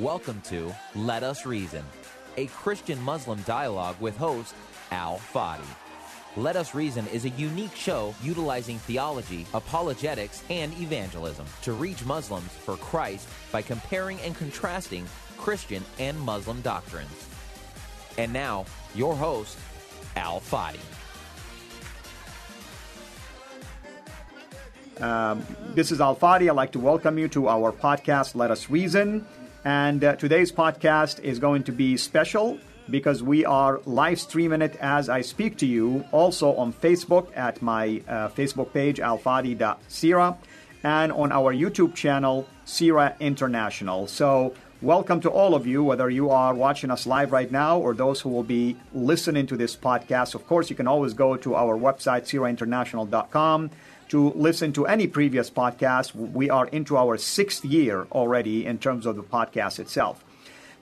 Welcome to Let Us Reason, a Christian Muslim dialogue with host Al Fadi. Let Us Reason is a unique show utilizing theology, apologetics, and evangelism to reach Muslims for Christ by comparing and contrasting Christian and Muslim doctrines. And now, your host, Al Fadi. Um, this is Al Fadi. I'd like to welcome you to our podcast, Let Us Reason. And uh, today's podcast is going to be special because we are live streaming it as I speak to you, also on Facebook at my uh, Facebook page, alfadi.sira, and on our YouTube channel, CIRA International. So, welcome to all of you, whether you are watching us live right now or those who will be listening to this podcast. Of course, you can always go to our website, sirainternational.com to listen to any previous podcast. We are into our sixth year already in terms of the podcast itself.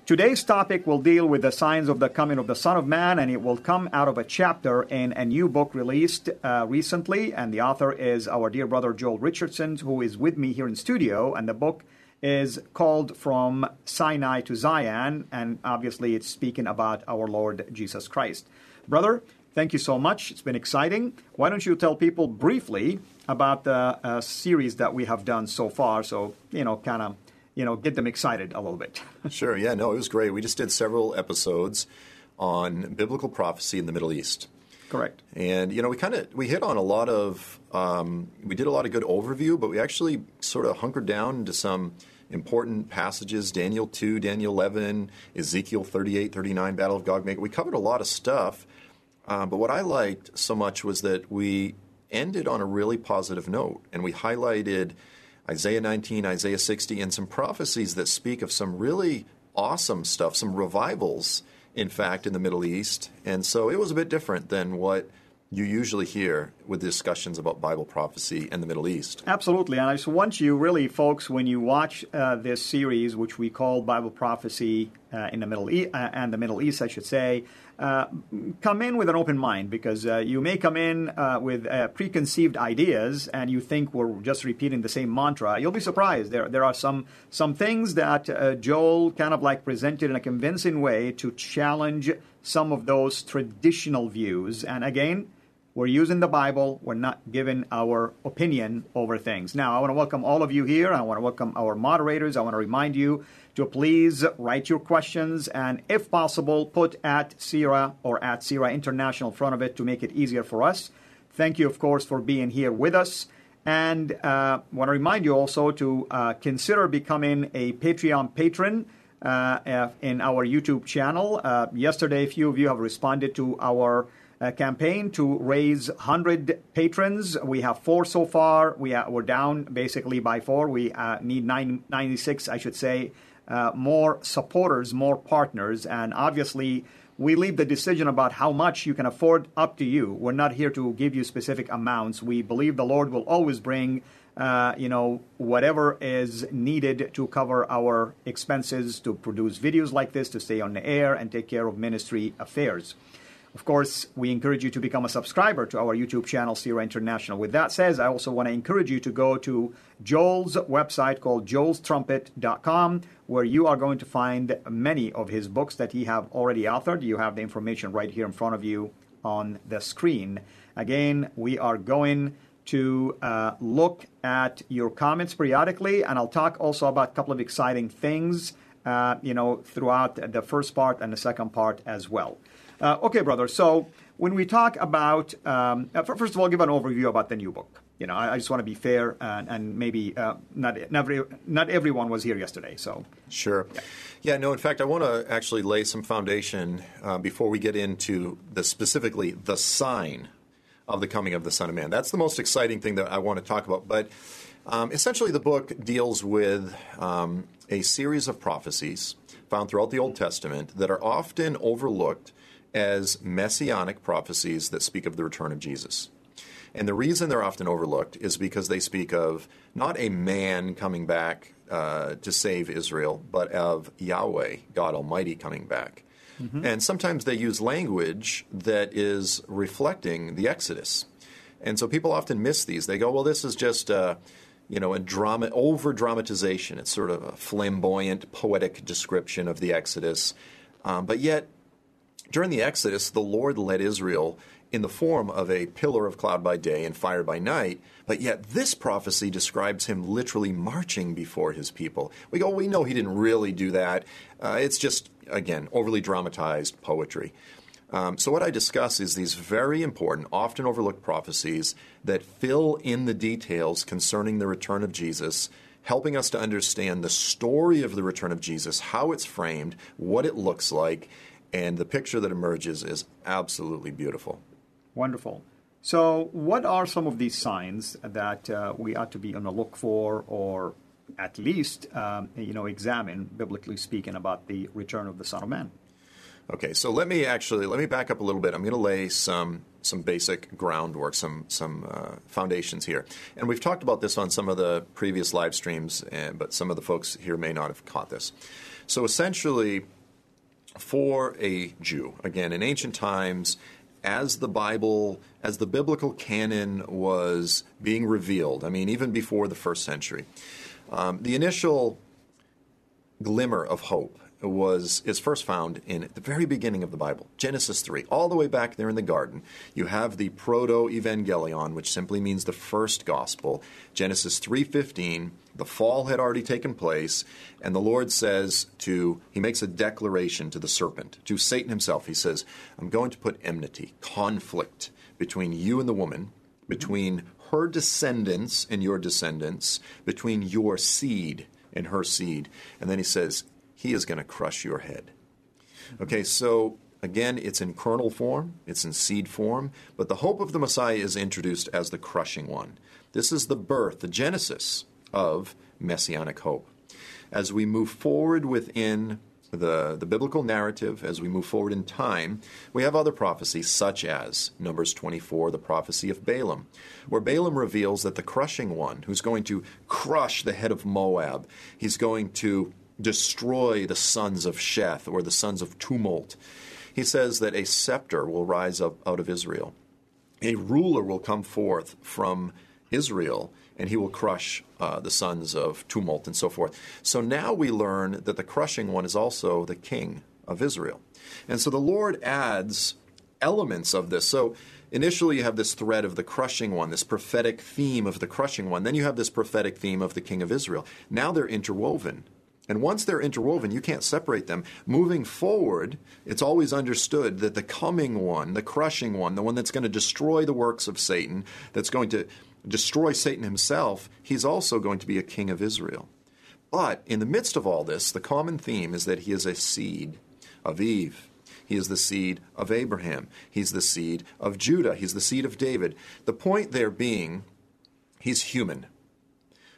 Today's topic will deal with the signs of the coming of the Son of Man, and it will come out of a chapter in a new book released uh, recently. And the author is our dear brother Joel Richardson, who is with me here in studio. And the book is called From Sinai to Zion, and obviously it's speaking about our Lord Jesus Christ. Brother, thank you so much. It's been exciting. Why don't you tell people briefly about the uh, series that we have done so far? So, you know, kind of you know, get them excited a little bit. sure. Yeah. No, it was great. We just did several episodes on biblical prophecy in the Middle East. Correct. And you know, we kind of we hit on a lot of um, we did a lot of good overview, but we actually sort of hunkered down into some important passages Daniel 2, Daniel 11, Ezekiel 38, 39, Battle of Gog Magog. We covered a lot of stuff. Uh, but what I liked so much was that we ended on a really positive note and we highlighted Isaiah 19, Isaiah 60, and some prophecies that speak of some really awesome stuff, some revivals, in fact, in the Middle East. And so it was a bit different than what you usually hear with discussions about Bible prophecy and the Middle East. Absolutely. And I just want you, really, folks, when you watch uh, this series, which we call Bible Prophecy uh, in the Middle East, uh, and the Middle East, I should say, uh, come in with an open mind because uh, you may come in uh, with preconceived ideas and you think we're just repeating the same mantra. You'll be surprised. There, there are some some things that Joel kind of like presented in a convincing way to challenge some of those traditional views. And again, we're using the Bible. We're not giving our opinion over things. Now, I want to welcome all of you here. I want to welcome our moderators. I want to remind you to please write your questions and, if possible, put at Sira or at CIRA International in front of it to make it easier for us. Thank you, of course, for being here with us. And uh, want to remind you also to uh, consider becoming a Patreon patron. Uh, in our YouTube channel. Uh, yesterday, a few of you have responded to our uh, campaign to raise 100 patrons. We have four so far. We are, we're down basically by four. We uh, need nine, 96, I should say, uh, more supporters, more partners. And obviously, we leave the decision about how much you can afford up to you. We're not here to give you specific amounts. We believe the Lord will always bring. Uh, you know, whatever is needed to cover our expenses to produce videos like this, to stay on the air, and take care of ministry affairs. Of course, we encourage you to become a subscriber to our YouTube channel, CIRA International. With that said, I also want to encourage you to go to Joel's website called joelstrumpet.com, where you are going to find many of his books that he have already authored. You have the information right here in front of you on the screen. Again, we are going to uh, look at your comments periodically, and I'll talk also about a couple of exciting things, uh, you know, throughout the first part and the second part as well. Uh, okay, brother. So when we talk about, um, uh, first of all, give an overview about the new book. You know, I, I just want to be fair, and, and maybe uh, not not, not everyone was here yesterday. So sure, yeah. yeah no. In fact, I want to actually lay some foundation uh, before we get into the specifically the sign of the coming of the Son of Man. That's the most exciting thing that I want to talk about. But um, essentially, the book deals with um, a series of prophecies found throughout the Old Testament that are often overlooked as messianic prophecies that speak of the return of Jesus. And the reason they're often overlooked is because they speak of not a man coming back uh, to save Israel, but of Yahweh, God Almighty, coming back. Mm-hmm. And sometimes they use language that is reflecting the Exodus. And so people often miss these. They go, well, this is just. Uh, you know, a drama over dramatization. It's sort of a flamboyant, poetic description of the Exodus. Um, but yet, during the Exodus, the Lord led Israel in the form of a pillar of cloud by day and fire by night. But yet, this prophecy describes him literally marching before his people. We go, we know he didn't really do that. Uh, it's just, again, overly dramatized poetry. Um, so, what I discuss is these very important, often overlooked prophecies that fill in the details concerning the return of Jesus, helping us to understand the story of the return of Jesus, how it's framed, what it looks like, and the picture that emerges is absolutely beautiful. Wonderful. So, what are some of these signs that uh, we ought to be on the look for, or at least, um, you know, examine, biblically speaking, about the return of the Son of Man? Okay, so let me actually let me back up a little bit. I'm going to lay some some basic groundwork, some some uh, foundations here, and we've talked about this on some of the previous live streams, and, but some of the folks here may not have caught this. So essentially, for a Jew, again in ancient times, as the Bible, as the biblical canon was being revealed, I mean, even before the first century, um, the initial glimmer of hope was is first found in the very beginning of the Bible, Genesis 3, all the way back there in the garden. You have the proto-evangelion, which simply means the first gospel. Genesis 3:15, the fall had already taken place, and the Lord says to he makes a declaration to the serpent, to Satan himself. He says, "I'm going to put enmity, conflict between you and the woman, between her descendants and your descendants, between your seed and her seed." And then he says, he is going to crush your head. Okay, so again, it's in kernel form, it's in seed form, but the hope of the Messiah is introduced as the crushing one. This is the birth, the genesis of messianic hope. As we move forward within the, the biblical narrative, as we move forward in time, we have other prophecies, such as Numbers 24, the prophecy of Balaam, where Balaam reveals that the crushing one, who's going to crush the head of Moab, he's going to destroy the sons of Sheth or the sons of tumult. He says that a scepter will rise up out of Israel. A ruler will come forth from Israel, and he will crush uh, the sons of tumult and so forth. So now we learn that the crushing one is also the king of Israel. And so the Lord adds elements of this. So initially you have this thread of the crushing one, this prophetic theme of the crushing one. Then you have this prophetic theme of the king of Israel. Now they're interwoven. And once they're interwoven, you can't separate them. Moving forward, it's always understood that the coming one, the crushing one, the one that's going to destroy the works of Satan, that's going to destroy Satan himself, he's also going to be a king of Israel. But in the midst of all this, the common theme is that he is a seed of Eve. He is the seed of Abraham. He's the seed of Judah. He's the seed of David. The point there being, he's human.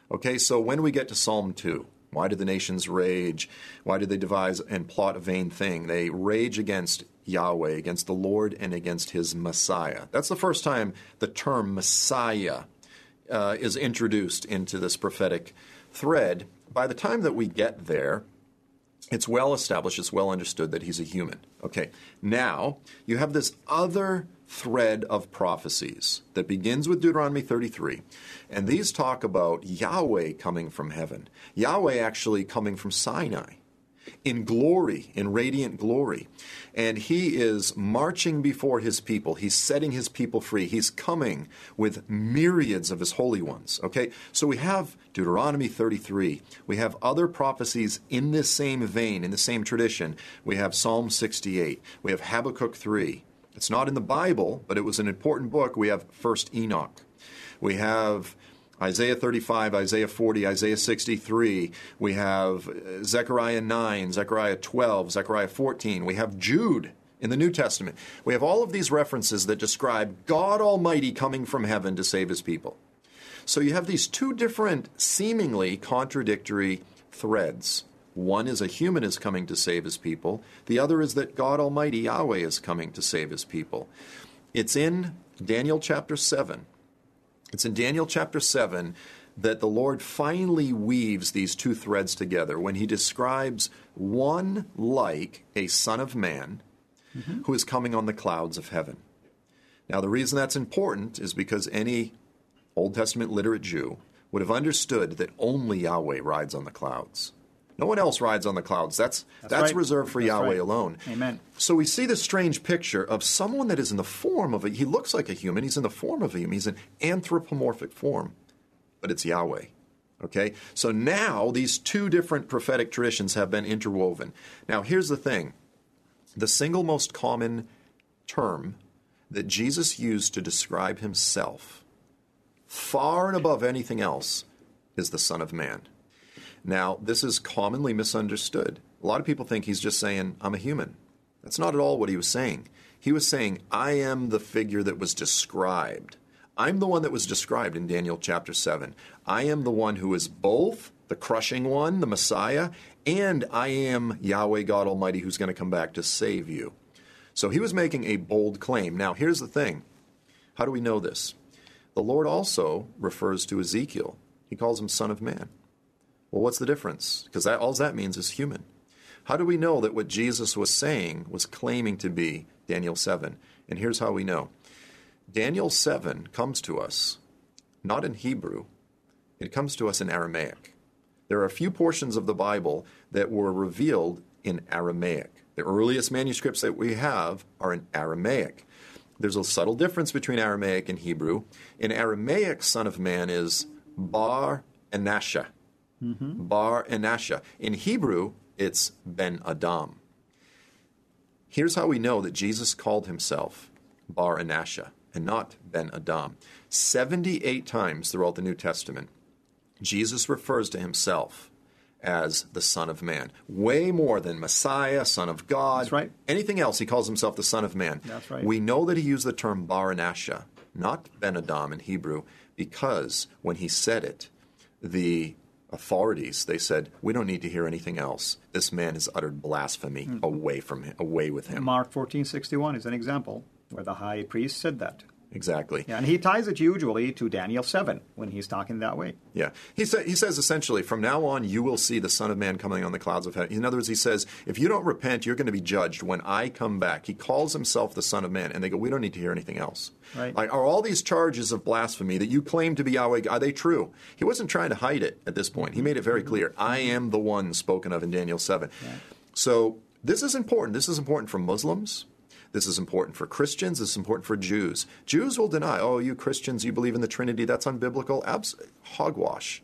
Okay, so when we get to Psalm 2, why do the nations rage? Why do they devise and plot a vain thing? They rage against Yahweh, against the Lord, and against his Messiah. That's the first time the term Messiah uh, is introduced into this prophetic thread. By the time that we get there, it's well established, it's well understood that he's a human. Okay, now you have this other thread of prophecies that begins with Deuteronomy 33. And these talk about Yahweh coming from heaven, Yahweh actually coming from Sinai in glory, in radiant glory. And he is marching before his people. He's setting his people free. He's coming with myriads of his holy ones. Okay? So we have Deuteronomy 33. We have other prophecies in this same vein, in the same tradition. We have Psalm 68. We have Habakkuk 3. It's not in the Bible, but it was an important book. We have First Enoch. We have Isaiah 35, Isaiah 40, Isaiah 63. We have uh, Zechariah 9, Zechariah 12, Zechariah 14. We have Jude In the New Testament, we have all of these references that describe God Almighty coming from heaven to save his people. So you have these two different, seemingly contradictory threads. One is a human is coming to save his people, the other is that God Almighty Yahweh is coming to save his people. It's in Daniel chapter 7. It's in Daniel chapter 7 that the Lord finally weaves these two threads together when he describes one like a son of man mm-hmm. who is coming on the clouds of heaven. Now, the reason that's important is because any Old Testament literate Jew would have understood that only Yahweh rides on the clouds. No one else rides on the clouds. That's that's, that's right. reserved for that's Yahweh right. alone. Amen. So we see this strange picture of someone that is in the form of a he looks like a human, he's in the form of a human, he's an anthropomorphic form, but it's Yahweh. Okay? So now these two different prophetic traditions have been interwoven. Now here's the thing. The single most common term that Jesus used to describe himself, far and above anything else, is the Son of Man. Now, this is commonly misunderstood. A lot of people think he's just saying, I'm a human. That's not at all what he was saying. He was saying, I am the figure that was described. I'm the one that was described in Daniel chapter 7. I am the one who is both the crushing one, the Messiah, and I am Yahweh God Almighty who's going to come back to save you. So he was making a bold claim. Now, here's the thing how do we know this? The Lord also refers to Ezekiel, he calls him Son of Man. Well, what's the difference? Because that, all that means is human. How do we know that what Jesus was saying was claiming to be Daniel 7? And here's how we know Daniel 7 comes to us not in Hebrew, it comes to us in Aramaic. There are a few portions of the Bible that were revealed in Aramaic. The earliest manuscripts that we have are in Aramaic. There's a subtle difference between Aramaic and Hebrew. In Aramaic, Son of Man is Bar Enasha mm-hmm. Bar Enasha. In Hebrew, it's Ben Adam. Here's how we know that Jesus called himself Bar Enasha and not Ben Adam. 78 times throughout the New Testament, Jesus refers to himself as the Son of Man. Way more than Messiah, Son of God. That's right. Anything else, he calls himself the Son of Man. That's right. We know that he used the term Bar Enasha, not Ben Adam in Hebrew, because when he said it, the authorities, they said, "We don't need to hear anything else. This man has uttered blasphemy. Mm-hmm. Away from him, away with him." Mark fourteen sixty one is an example where the high priest said that. Exactly. Yeah, and he ties it usually to Daniel 7 when he's talking that way. Yeah. He, sa- he says essentially, from now on, you will see the Son of Man coming on the clouds of heaven. In other words, he says, if you don't repent, you're going to be judged when I come back. He calls himself the Son of Man, and they go, we don't need to hear anything else. Right. Like, are all these charges of blasphemy that you claim to be Yahweh, are they true? He wasn't trying to hide it at this point. He made it very clear. I am the one spoken of in Daniel 7. Yeah. So this is important. This is important for Muslims. This is important for Christians. This is important for Jews. Jews will deny, oh, you Christians, you believe in the Trinity. That's unbiblical. Abs- hogwash.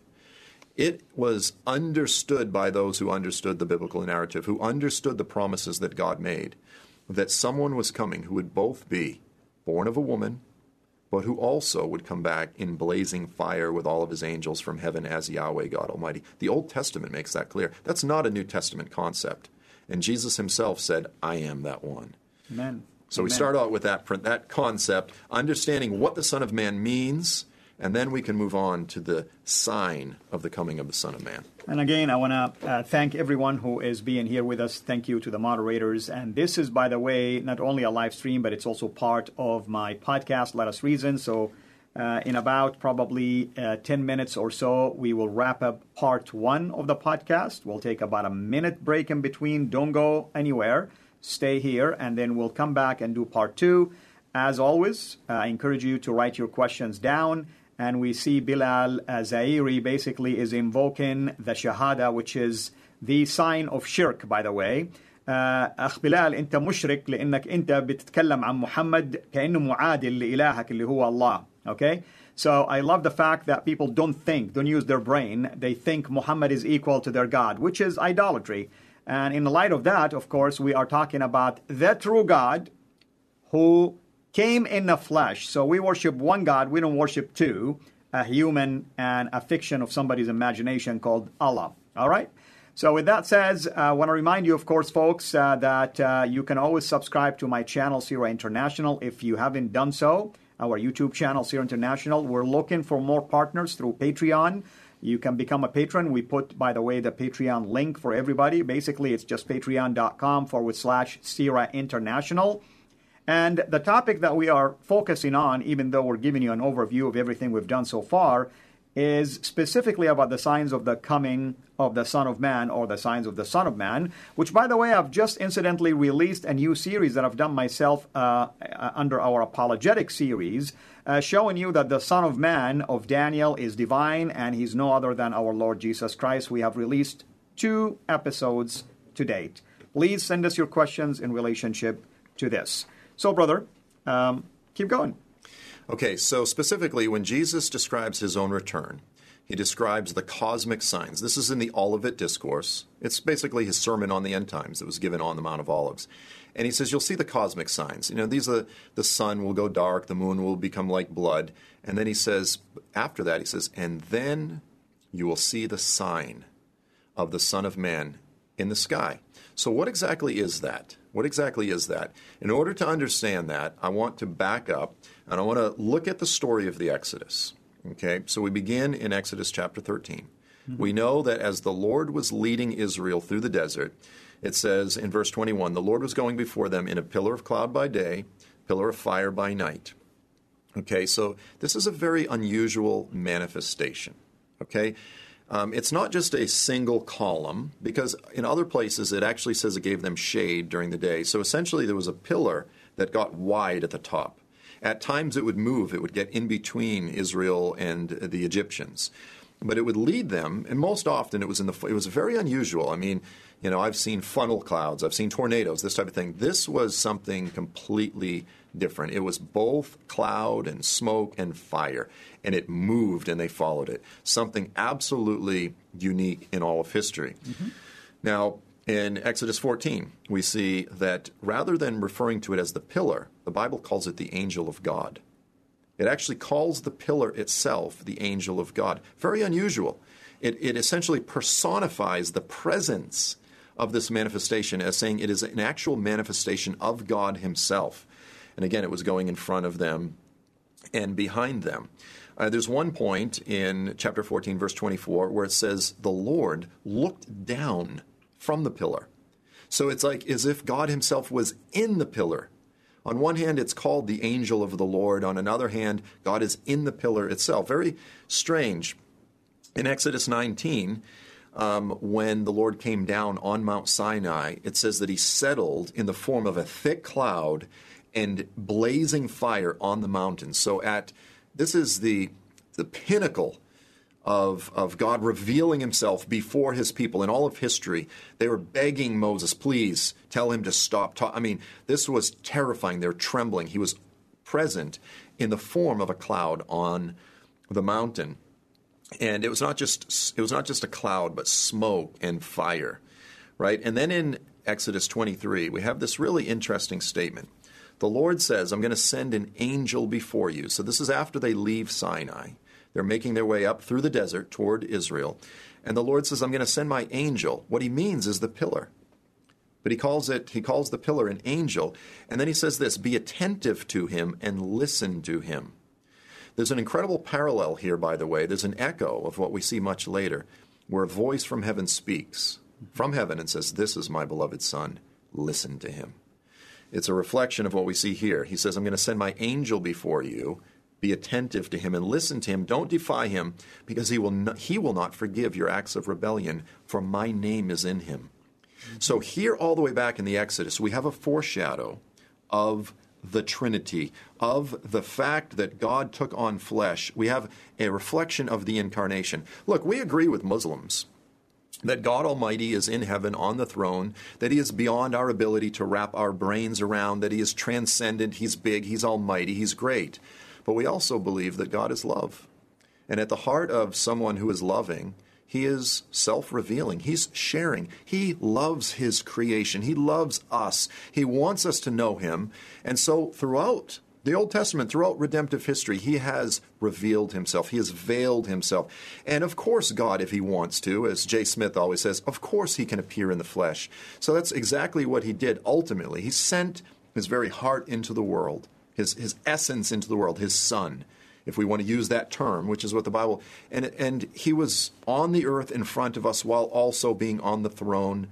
It was understood by those who understood the biblical narrative, who understood the promises that God made, that someone was coming who would both be born of a woman, but who also would come back in blazing fire with all of his angels from heaven as Yahweh God Almighty. The Old Testament makes that clear. That's not a New Testament concept. And Jesus himself said, I am that one. Amen. So Amen. we start out with that that concept, understanding what the Son of Man means, and then we can move on to the sign of the coming of the Son of Man. And again, I want to uh, thank everyone who is being here with us. Thank you to the moderators. And this is, by the way, not only a live stream, but it's also part of my podcast, Let Us Reason. So, uh, in about probably uh, 10 minutes or so, we will wrap up part one of the podcast. We'll take about a minute break in between. Don't go anywhere stay here, and then we'll come back and do part two. As always, uh, I encourage you to write your questions down. And we see Bilal Zairi basically is invoking the Shahada, which is the sign of shirk, by the way. Uh, أخ بلال أنت مشرك لأنك أنت بتتكلم عن محمد كأنه معادل لإلهك اللي هو الله. Okay? So I love the fact that people don't think, don't use their brain. They think Muhammad is equal to their God, which is idolatry. And in the light of that, of course, we are talking about the true God who came in the flesh. So we worship one God, we don't worship two, a human and a fiction of somebody's imagination called Allah. All right? So, with that said, uh, I want to remind you, of course, folks, uh, that uh, you can always subscribe to my channel, CIRA International, if you haven't done so. Our YouTube channel, CIRA International. We're looking for more partners through Patreon. You can become a patron. We put, by the way, the Patreon link for everybody. Basically, it's just patreon.com forward slash CIRA International. And the topic that we are focusing on, even though we're giving you an overview of everything we've done so far, is specifically about the signs of the coming of the Son of Man or the signs of the Son of Man, which, by the way, I've just incidentally released a new series that I've done myself uh, uh, under our apologetic series, uh, showing you that the Son of Man of Daniel is divine and he's no other than our Lord Jesus Christ. We have released two episodes to date. Please send us your questions in relationship to this. So, brother, um, keep going. Okay, so specifically, when Jesus describes his own return, he describes the cosmic signs. This is in the Olivet Discourse. It's basically his sermon on the end times that was given on the Mount of Olives. And he says, You'll see the cosmic signs. You know, these are the sun will go dark, the moon will become like blood. And then he says, after that, he says, And then you will see the sign of the Son of Man in the sky. So, what exactly is that? What exactly is that? In order to understand that, I want to back up and I want to look at the story of the Exodus. Okay, so we begin in Exodus chapter 13. Mm-hmm. We know that as the Lord was leading Israel through the desert, it says in verse 21 the Lord was going before them in a pillar of cloud by day, pillar of fire by night. Okay, so this is a very unusual manifestation. Okay, um, it's not just a single column, because in other places it actually says it gave them shade during the day. So essentially, there was a pillar that got wide at the top. At times it would move, it would get in between Israel and the Egyptians. But it would lead them, and most often it was in the it was very unusual. I mean, you know, I've seen funnel clouds, I've seen tornadoes, this type of thing. This was something completely different. It was both cloud and smoke and fire, and it moved and they followed it. Something absolutely unique in all of history. Mm-hmm. Now, in Exodus 14, we see that rather than referring to it as the pillar, the Bible calls it the angel of God. It actually calls the pillar itself the angel of God. Very unusual. It, it essentially personifies the presence of this manifestation as saying it is an actual manifestation of God Himself. And again, it was going in front of them and behind them. Uh, there's one point in chapter 14, verse 24, where it says, The Lord looked down from the pillar. So it's like as if God Himself was in the pillar. On one hand, it's called the angel of the Lord. On another hand, God is in the pillar itself. Very strange. In Exodus 19, um, when the Lord came down on Mount Sinai, it says that He settled in the form of a thick cloud and blazing fire on the mountain. So at this is the the pinnacle of, of God revealing himself before his people in all of history. They were begging Moses, please tell him to stop. I mean, this was terrifying. They're trembling. He was present in the form of a cloud on the mountain. And it was not just it was not just a cloud, but smoke and fire. Right? And then in Exodus 23, we have this really interesting statement. The Lord says, I'm going to send an angel before you. So this is after they leave Sinai. They're making their way up through the desert toward Israel. And the Lord says, I'm going to send my angel. What he means is the pillar. But he calls it he calls the pillar an angel. And then he says this, be attentive to him and listen to him. There's an incredible parallel here, by the way. There's an echo of what we see much later, where a voice from heaven speaks from heaven and says, This is my beloved Son. Listen to him. It's a reflection of what we see here. He says, I'm going to send my angel before you be attentive to him and listen to him. Don't defy him, because he will not, he will not forgive your acts of rebellion, for my name is in him. So, here, all the way back in the Exodus, we have a foreshadow of the Trinity, of the fact that God took on flesh. We have a reflection of the incarnation. Look, we agree with Muslims that God Almighty is in heaven on the throne, that He is beyond our ability to wrap our brains around, that He is transcendent, He's big, He's almighty, He's great. But we also believe that God is love. And at the heart of someone who is loving, he is self revealing. He's sharing. He loves his creation. He loves us. He wants us to know him. And so, throughout the Old Testament, throughout redemptive history, he has revealed himself. He has veiled himself. And of course, God, if he wants to, as Jay Smith always says, of course he can appear in the flesh. So that's exactly what he did ultimately. He sent his very heart into the world, his, his essence into the world, his son if we want to use that term, which is what the Bible and and he was on the earth in front of us while also being on the throne.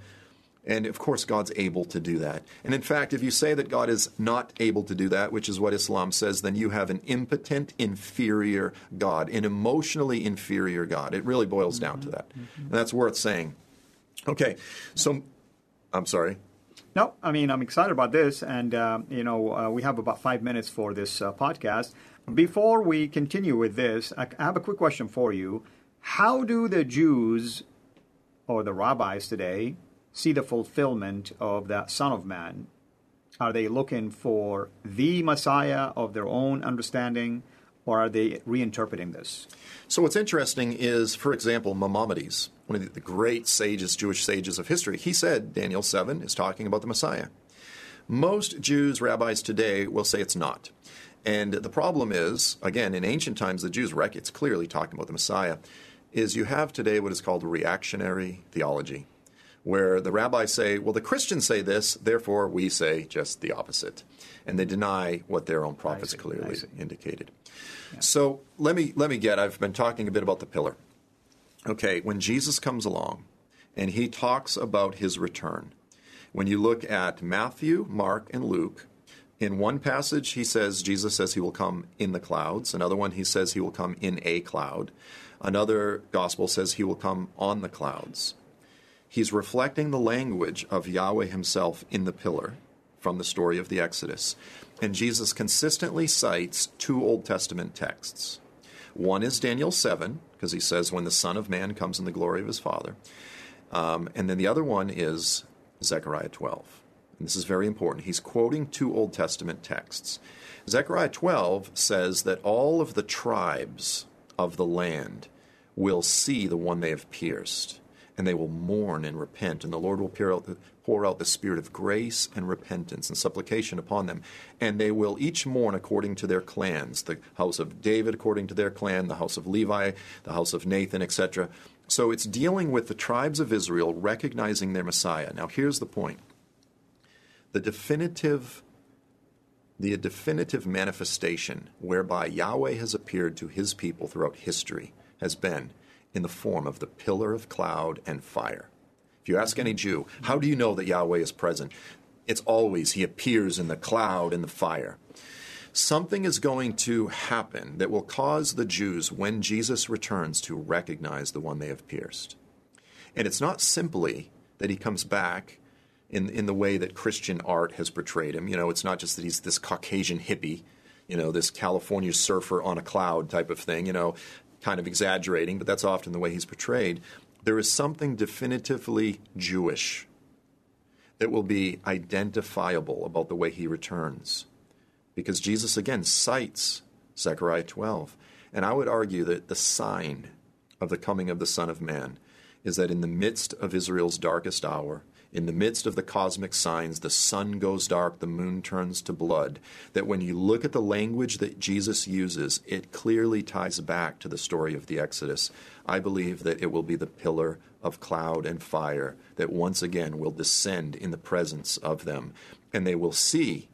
And of course, God's able to do that. And in fact, if you say that God is not able to do that, which is what Islam says, then you have an impotent, inferior God, an emotionally inferior God. It really boils down to that. Mm-hmm. And that's worth saying. Okay, so I'm sorry. No, I mean, I'm excited about this. And, uh, you know, uh, we have about five minutes for this uh, podcast. Before we continue with this, I have a quick question for you. How do the Jews or the rabbis today see the fulfillment of the Son of Man? Are they looking for the Messiah of their own understanding, or are they reinterpreting this? So, what's interesting is, for example, Maimonides, one of the great sages, Jewish sages of history, he said Daniel 7 is talking about the Messiah. Most Jews, rabbis today will say it's not. And the problem is, again, in ancient times, the Jews wreck it's clearly talking about the Messiah, is you have today what is called reactionary theology, where the rabbis say, well, the Christians say this, therefore we say just the opposite. And they deny what their own prophets see, clearly indicated. Yeah. So let me let me get, I've been talking a bit about the pillar. Okay, when Jesus comes along and he talks about his return, when you look at Matthew, Mark, and Luke, in one passage, he says, Jesus says he will come in the clouds. Another one, he says he will come in a cloud. Another gospel says he will come on the clouds. He's reflecting the language of Yahweh himself in the pillar from the story of the Exodus. And Jesus consistently cites two Old Testament texts. One is Daniel 7, because he says, when the Son of Man comes in the glory of his Father. Um, and then the other one is Zechariah 12 and this is very important, he's quoting two Old Testament texts. Zechariah 12 says that all of the tribes of the land will see the one they have pierced, and they will mourn and repent, and the Lord will pour out the, pour out the spirit of grace and repentance and supplication upon them. And they will each mourn according to their clans the house of David according to their clan, the house of Levi, the house of Nathan, etc. So it's dealing with the tribes of Israel recognizing their Messiah. Now, here's the point the definitive the definitive manifestation whereby Yahweh has appeared to his people throughout history has been in the form of the pillar of cloud and fire. If you ask any Jew, how do you know that Yahweh is present? It's always he appears in the cloud and the fire. Something is going to happen that will cause the Jews, when Jesus returns, to recognize the one they have pierced. And it's not simply that he comes back in in the way that Christian art has portrayed him. You know, it's not just that he's this Caucasian hippie, you know, this California surfer on a cloud type of thing. You know, kind of exaggerating, but that's often the way he's portrayed. There is something definitively Jewish that will be identifiable about the way he returns. Because Jesus again cites Zechariah 12. And I would argue that the sign of the coming of the Son of Man is that in the midst of Israel's darkest hour, in the midst of the cosmic signs, the sun goes dark, the moon turns to blood, that when you look at the language that Jesus uses, it clearly ties back to the story of the Exodus. I believe that it will be the pillar of cloud and fire that once again will descend in the presence of them, and they will see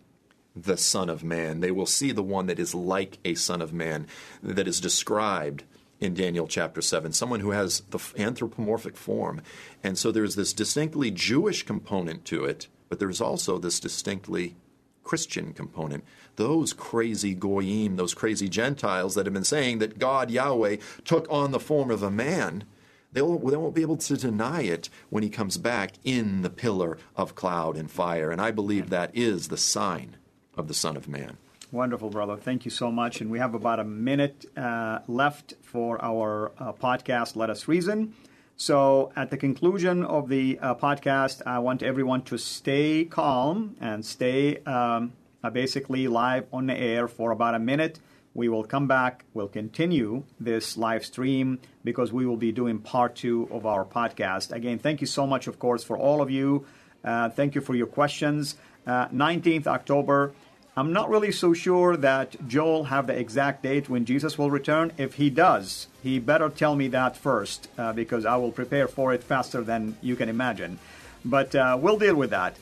the Son of Man. They will see the one that is like a Son of Man, that is described in Daniel chapter 7, someone who has the anthropomorphic form. And so there's this distinctly Jewish component to it, but there's also this distinctly Christian component. Those crazy goyim, those crazy Gentiles that have been saying that God, Yahweh, took on the form of a man, they won't, they won't be able to deny it when he comes back in the pillar of cloud and fire. And I believe that is the sign of the Son of Man. Wonderful, brother. Thank you so much. And we have about a minute uh, left for our uh, podcast, Let Us Reason. So, at the conclusion of the uh, podcast, I want everyone to stay calm and stay um, uh, basically live on the air for about a minute. We will come back, we'll continue this live stream because we will be doing part two of our podcast. Again, thank you so much, of course, for all of you. Uh, thank you for your questions. 19th uh, October I'm not really so sure that Joel have the exact date when Jesus will return. If he does, he better tell me that first uh, because I will prepare for it faster than you can imagine. But uh, we'll deal with that.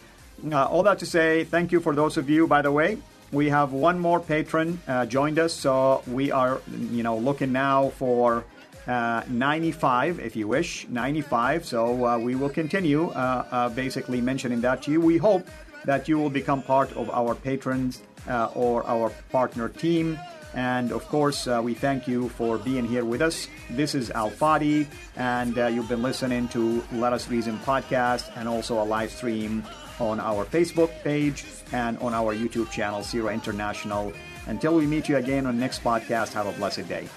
Uh, all that to say, thank you for those of you, by the way. We have one more patron uh, joined us, so we are, you know, looking now for uh, 95, if you wish, 95. So uh, we will continue basically mentioning that to you. We hope that you will become part of our patrons uh, or our partner team. And of course, uh, we thank you for being here with us. This is Al Fadi, and uh, you've been listening to Let Us Reason podcast and also a live stream on our Facebook page and on our YouTube channel, CIRA International. Until we meet you again on next podcast, have a blessed day.